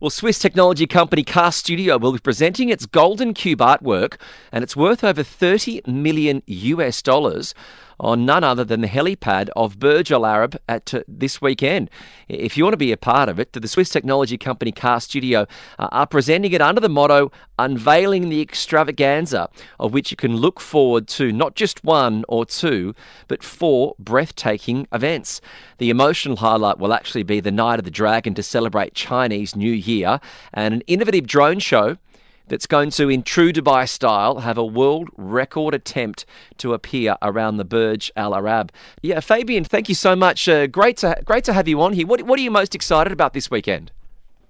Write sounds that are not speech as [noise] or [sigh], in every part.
Well, Swiss technology company Cast Studio will be presenting its Golden Cube artwork, and it's worth over 30 million US dollars on none other than the helipad of Burj Al Arab at uh, this weekend. If you want to be a part of it, the Swiss technology company Cast Studio uh, are presenting it under the motto Unveiling the Extravaganza, of which you can look forward to not just one or two, but four breathtaking events. The emotional highlight will actually be the Night of the Dragon to celebrate Chinese New Year and an innovative drone show that's going to, in true Dubai style, have a world record attempt to appear around the Burj Al Arab. Yeah, Fabian, thank you so much. Uh, great to great to have you on here. What what are you most excited about this weekend?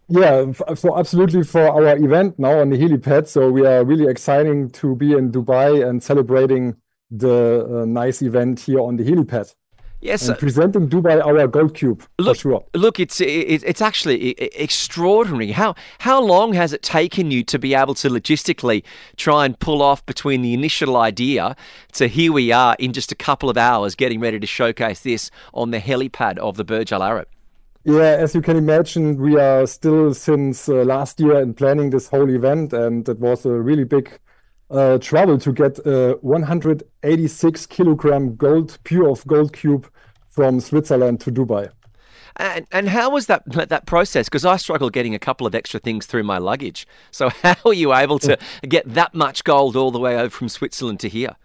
Yeah, so absolutely for our event now on the helipad. So we are really exciting to be in Dubai and celebrating the uh, nice event here on the helipad. Yes, and presenting Dubai our gold cube look, for sure. Look, it's it, it's actually extraordinary. How how long has it taken you to be able to logistically try and pull off between the initial idea to here we are in just a couple of hours getting ready to showcase this on the helipad of the Burj Al Arab? Yeah, as you can imagine, we are still since uh, last year in planning this whole event, and it was a really big uh, trouble to get a 186 kilogram gold, pure of gold cube from Switzerland to Dubai. And, and how was that [laughs] that process? Because I struggle getting a couple of extra things through my luggage. So [laughs] how were you able to get that much gold all the way over from Switzerland to here?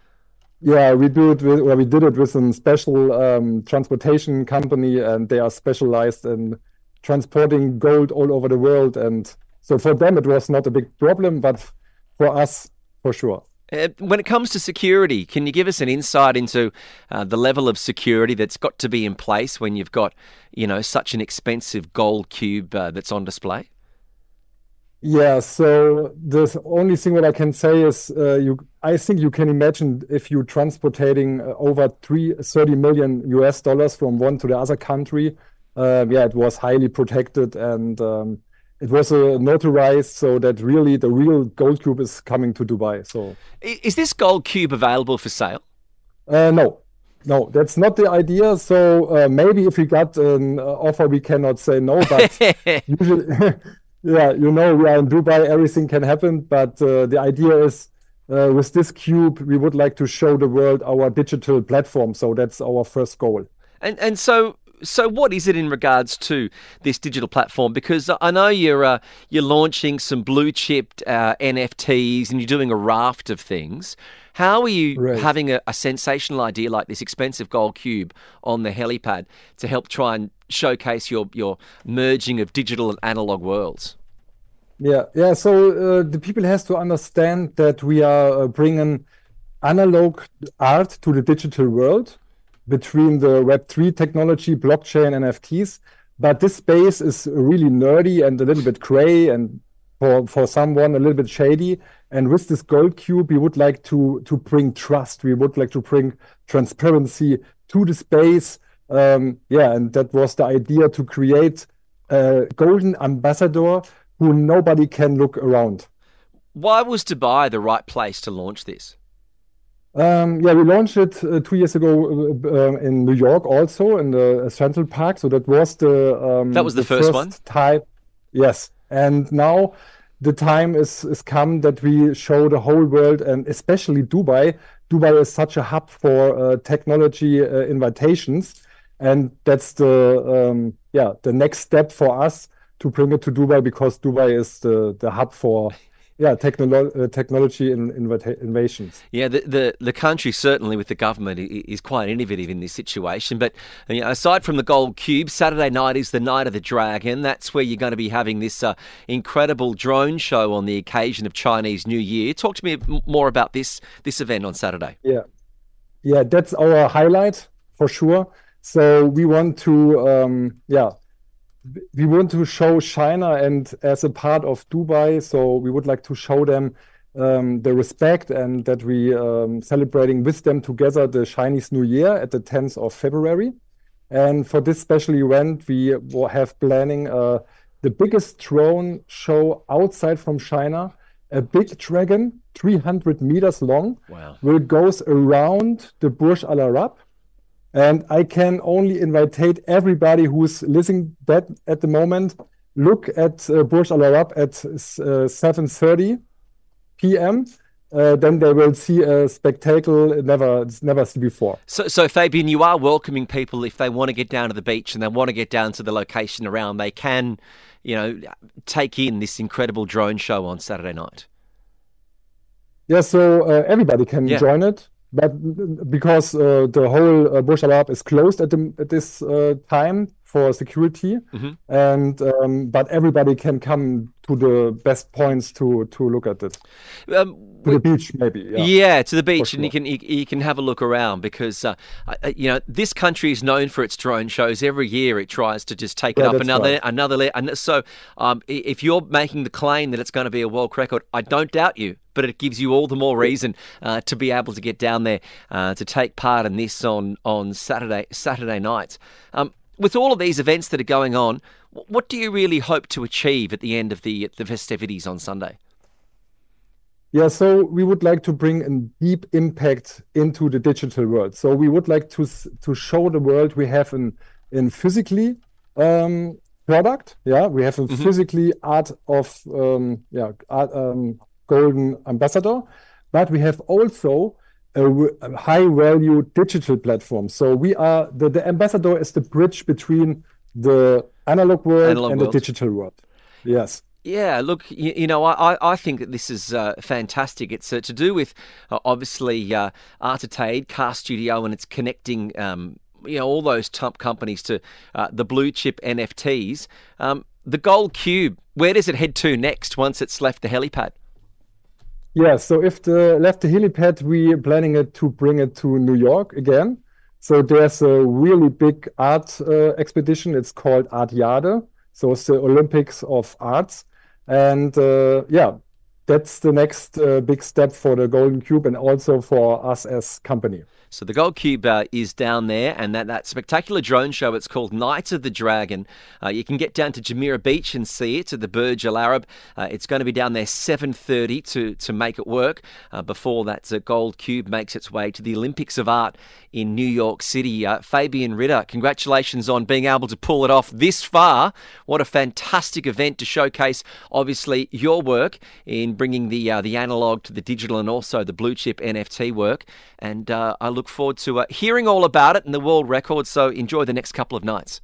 Yeah, we do it. With, well, we did it with a special um, transportation company, and they are specialized in transporting gold all over the world. And so for them, it was not a big problem, but for us, for sure. Uh, when it comes to security, can you give us an insight into uh, the level of security that's got to be in place when you've got, you know, such an expensive gold cube uh, that's on display? Yeah, so the only thing that I can say is uh, you. I think you can imagine if you're transporting uh, over three, 30 million US dollars from one to the other country. Uh, yeah, it was highly protected and um, it was uh, notarized so that really the real gold cube is coming to Dubai. So, is this gold cube available for sale? Uh, no, no, that's not the idea. So uh, maybe if we got an offer, we cannot say no. But [laughs] usually, [laughs] yeah, you know, we are in Dubai, everything can happen. But uh, the idea is. Uh, with this cube, we would like to show the world our digital platform. So that's our first goal. And and so so what is it in regards to this digital platform? Because I know you're uh, you're launching some blue chipped uh, NFTs and you're doing a raft of things. How are you right. having a, a, sensational idea like this expensive gold cube on the helipad to help try and showcase your your merging of digital and analog worlds? Yeah, yeah. So uh, the people has to understand that we are uh, bringing analog art to the digital world between the Web3 technology, blockchain, NFTs. But this space is really nerdy and a little bit gray and for, for someone a little bit shady. And with this gold cube, we would like to, to bring trust. We would like to bring transparency to the space Um, yeah, and that was the idea to create a golden ambassador who nobody can look around. Why was Dubai the right place to launch this? Um, yeah, we launched it uh, two years ago uh, uh in New York, also in the Central Park. So that was the um, that was the, first, one. Time, yes, and now the time is is come that we show the whole world and especially Dubai. Dubai is such a hub for uh, technology uh, invitations, and that's the um, yeah the next step for us to bring it to Dubai because Dubai is the the hub for yeah, technolo- uh, technology in, innovations. Yeah, the, the, the country certainly with the government is quite innovative in this situation. But you know, aside from the Gold Cube, Saturday night is the Night of the Dragon. That's where you're going to be having this uh, incredible drone show on the occasion of Chinese New Year. Talk to me more about this this event on Saturday. Yeah, yeah, that's our highlight for sure. So we want to, um, yeah we want to show China and as a part of Dubai, so we would like to show them um, the respect and that we um, celebrating with them together the Chinese New Year at the 10th of February. And for this special event, we will have planning uh, the biggest drone show outside from China. A big dragon, 300 meters long, wow. will goes around the Burj Al Arab and I can only invite everybody who's listening that at the moment, look at uh, Burj Al Arab at 7.30 uh, p.m. Uh, then they will see a spectacle never never seen before. So, so Fabian, you are welcoming people if they want to get down to the beach and they want to get down to the location around. They can, you know, take in this incredible drone show on Saturday night. Yeah, so uh, everybody can yeah. join it but because uh, the whole uh, Burj is closed at, the, at this uh, time for security, mm-hmm. and um, but everybody can come to the best points to to look at it. Um, to the beach, maybe. Yeah, yeah to the beach, sure. and you can you, you, can have a look around because uh, you know this country is known for its drone shows. Every year, it tries to just take yeah, it up another right. another. Le- so, um, if you're making the claim that it's going to be a world record, I don't doubt you but it gives you all the more reason uh, to be able to get down there uh, to take part in this on on Saturday Saturday nights. Um, with all of these events that are going on, what do you really hope to achieve at the end of the the festivities on Sunday? Yeah, so we would like to bring a deep impact into the digital world. So we would like to to show the world we have an in physically um, product. Yeah, we have a mm-hmm. physically art of um, yeah art, um, golden ambassador, but we have also a, a high value digital platform. So we are the, the ambassador is the bridge between the analog world and the digital world. Yes. Yeah, look, you, you, know, I, I think that this is uh, fantastic. It's uh, to do with uh, obviously uh, Artiade, Cast Studio, and it's connecting, um, you know, all those top companies to uh, the blue chip NFTs. Um, the Gold Cube, where does it head to next once it's left the helipad? Yeah, so if the left the helipad, we're planning it to bring it to New York again. So there's a really big art uh, expedition. It's called Art Artiade. So it's the Olympics of Arts. And uh, yeah, that's the next uh, big step for the Golden Cube and also for us as company. So the Gold Cube uh, is down there, and that, that spectacular drone show. It's called Nights of the Dragon. Uh, you can get down to Jumeirah Beach and see it at the Burj Al Arab. Uh, it's going to be down there 7:30 to to make it work. Uh, before that, the Gold Cube makes its way to the Olympics of Art in New York City. Uh, Fabian Ritter, congratulations on being able to pull it off this far. What a fantastic event to showcase, obviously, your work in bringing the uh, the analog to the digital and also the blue chip NFT work. And I look forward to uh, hearing all about it and the world record. So enjoy the next couple of nights.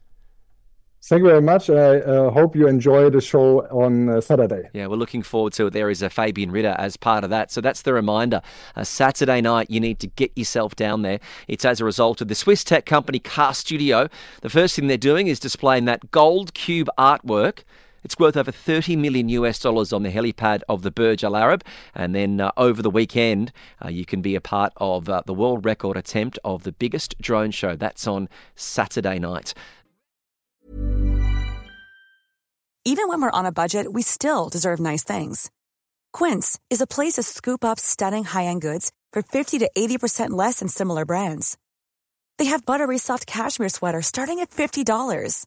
Thank you very much. I uh, hope you enjoy the show on uh, Saturday. Yeah, we're looking forward to it. There is a Fabian Ritter as part of that. So that's the reminder. A Saturday night, you need to get yourself down there. It's as a result of the Swiss tech company Cast Studio. The first thing they're doing is displaying that gold cube artwork it's worth over 30 million US dollars on the helipad of the Burj Al Arab. And then uh, over the weekend, uh, you can be a part of uh, the world record attempt of the biggest drone show. That's on Saturday night. Even when we're on a budget, we still deserve nice things. Quince is a place to scoop up stunning high end goods for 50 to 80% less than similar brands. They have buttery soft cashmere sweaters starting at $50,